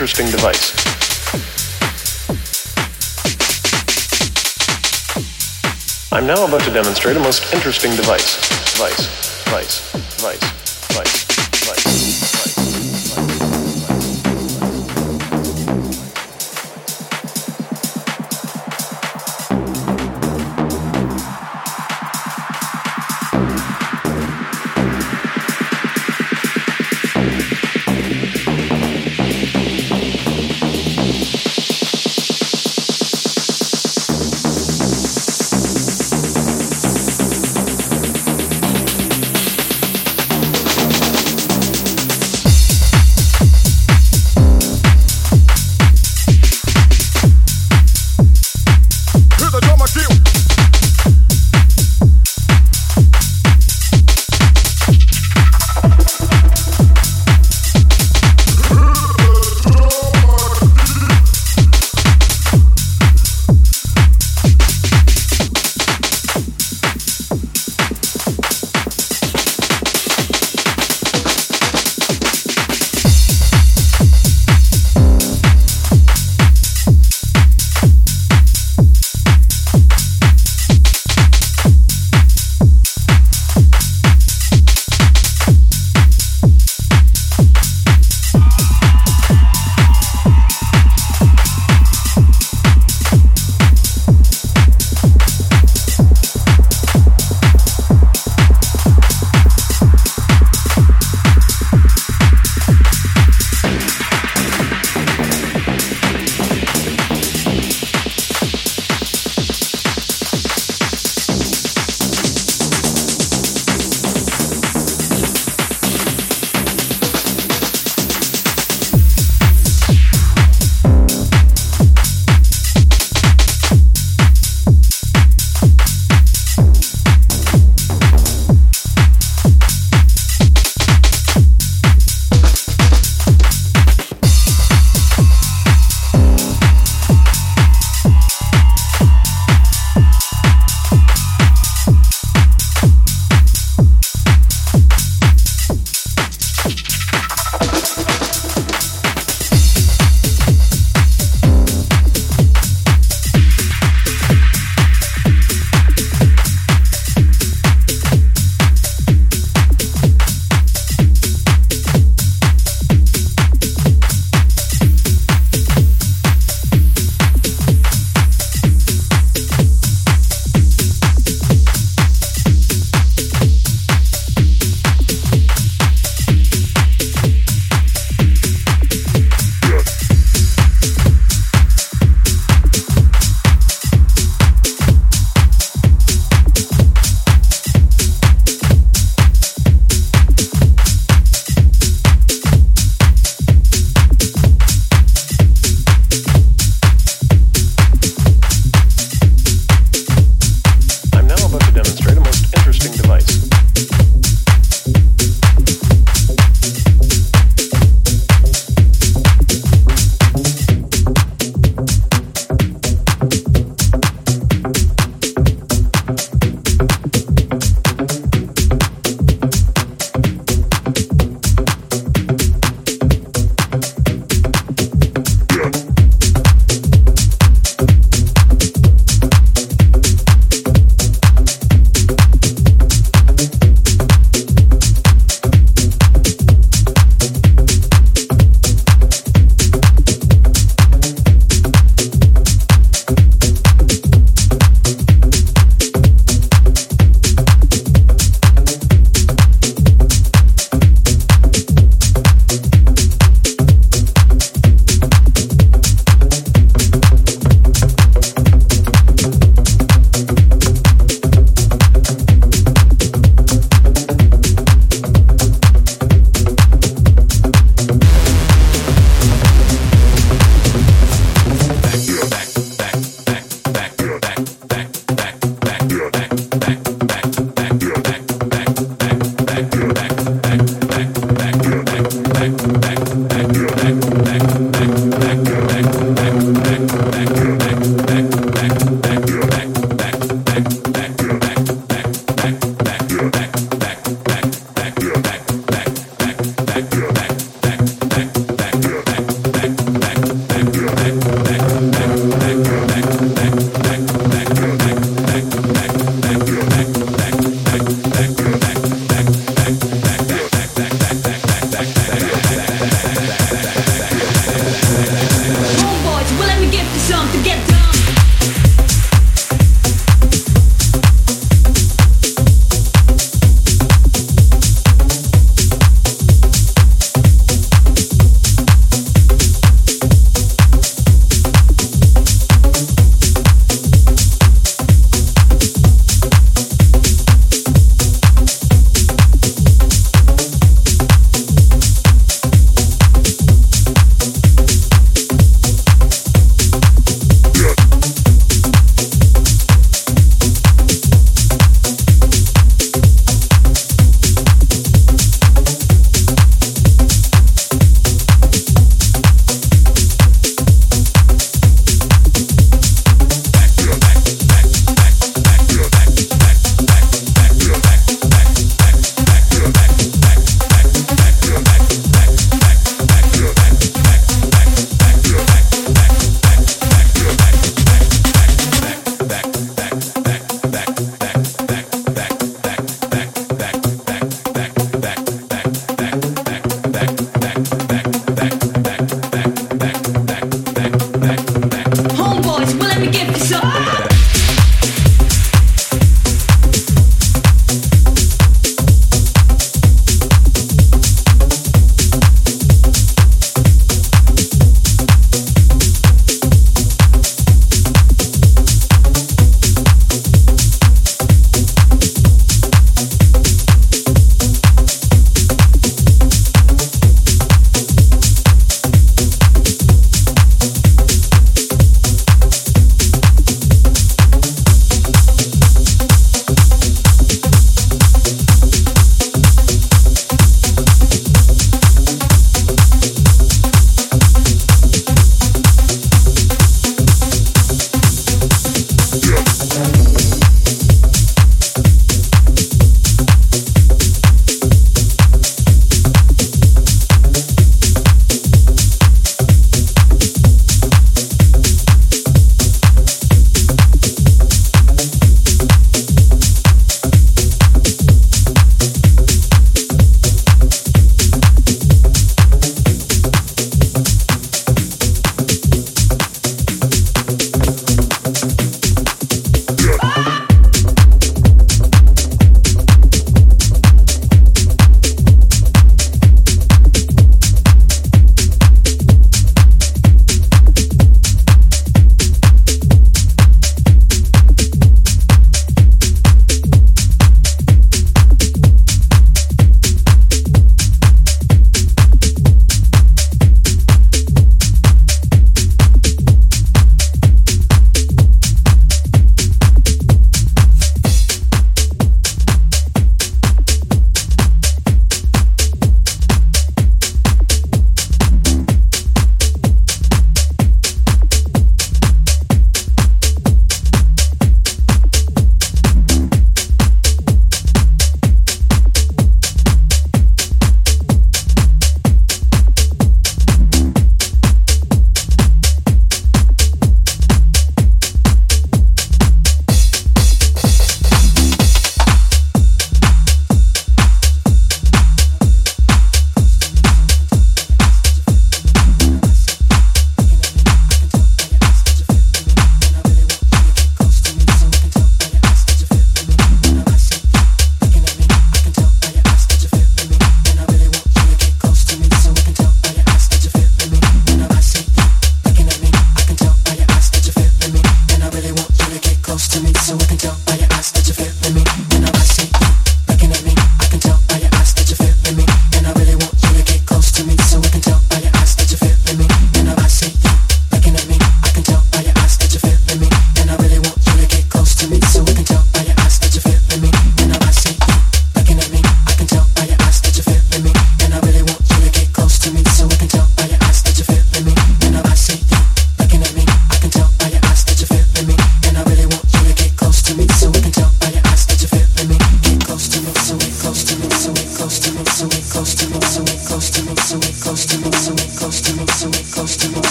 interesting device. I'm now about to demonstrate a most interesting device. Device, device, device, device, device, device.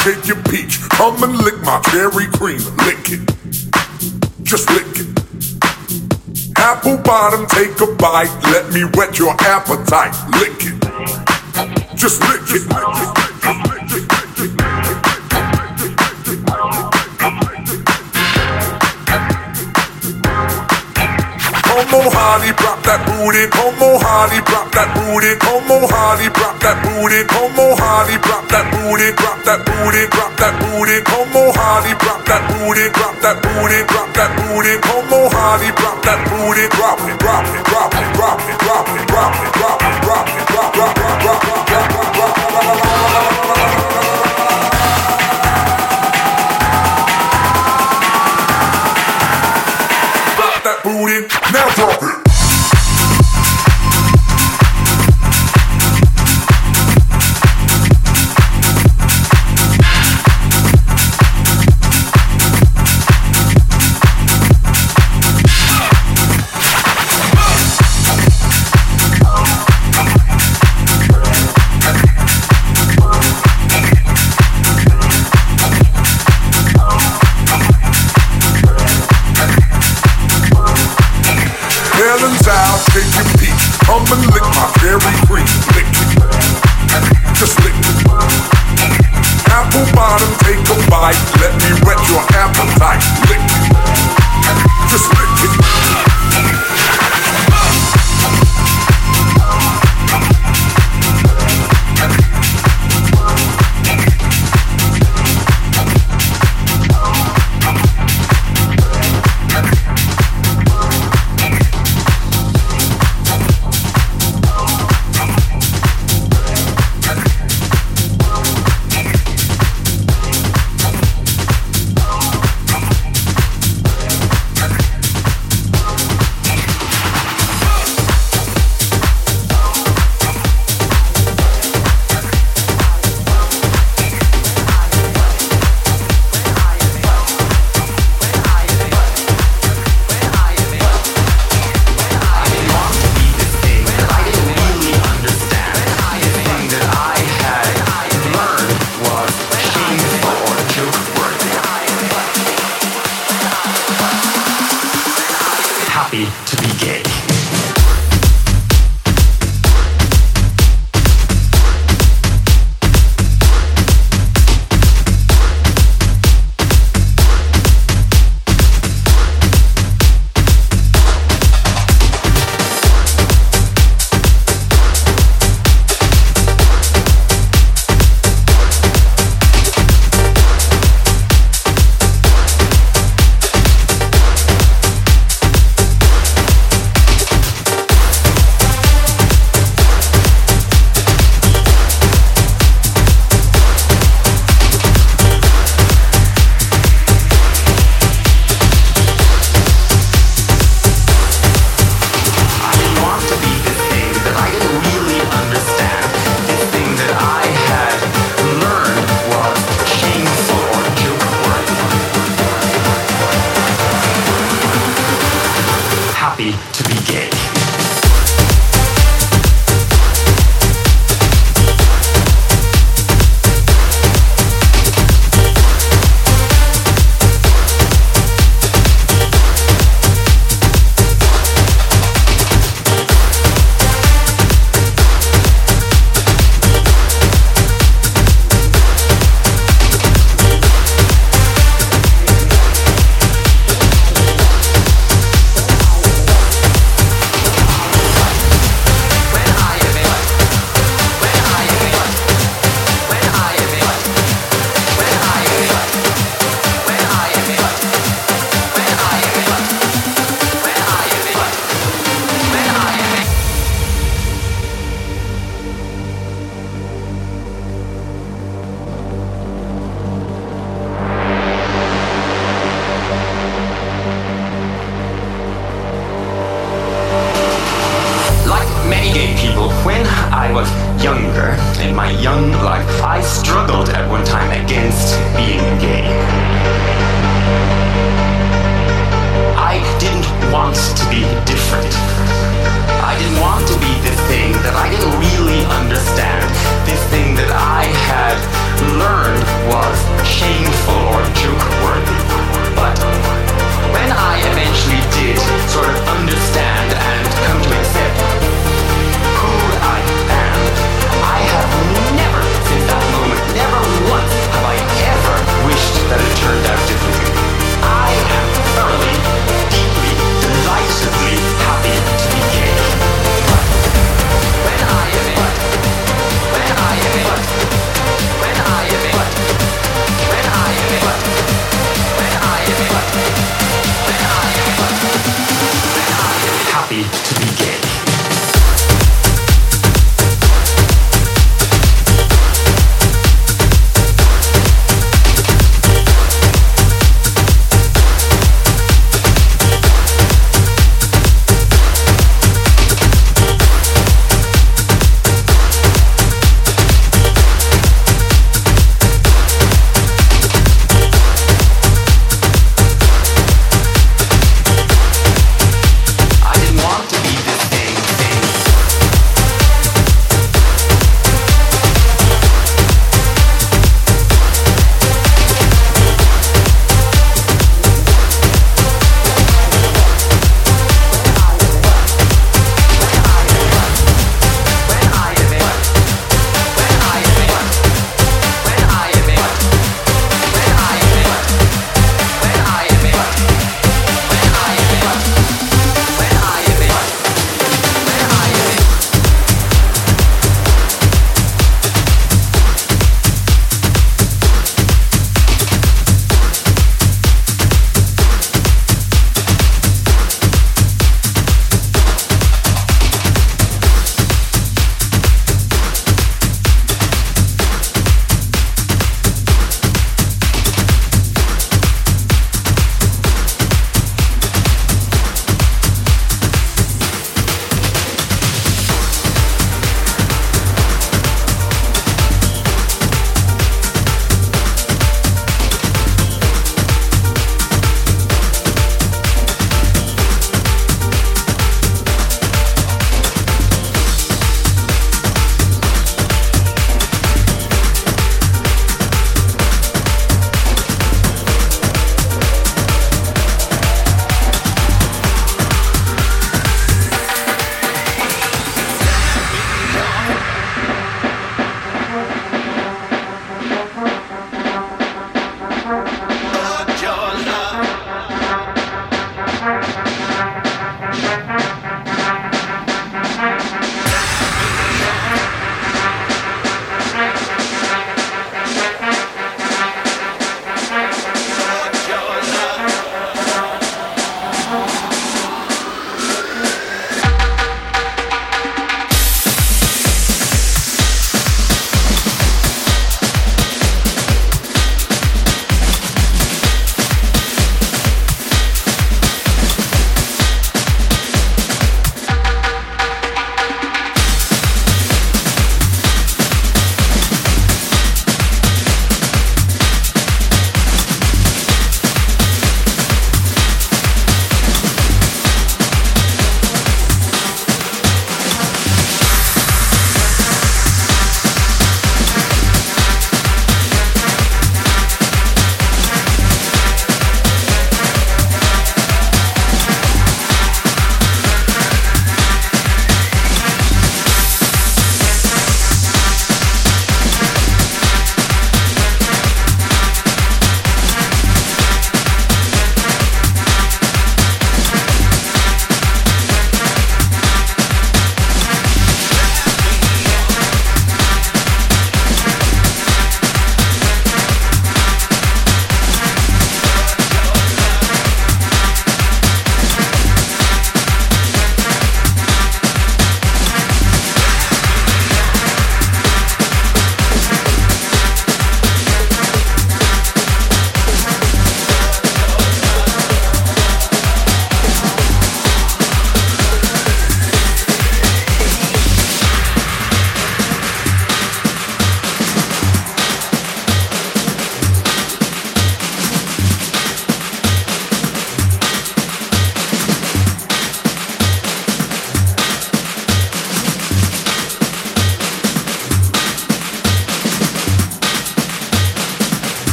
take your peach. Come and lick my cherry cream. Lick it. Just lick it. Apple bottom, take a bite. Let me whet your appetite. Lick it. Just lick it. Lick it. Homo Hardy, drop that booty. Homo Hardy, drop that booty. Homo Hardy, drop that booty. Homo Hardy, drop that booty. Drop that booty. Drop that booty. Homo Hardy, drop that booty. Drop that booty. Drop that booty. Homo Hardy, drop that booty. Drop it. Drop it. Drop it. Drop it. Drop it. Drop it. Drop it. Drop it. Drop. Drop. Drop. Drop. Drop. Drop. Peace. Let me whet your appetite.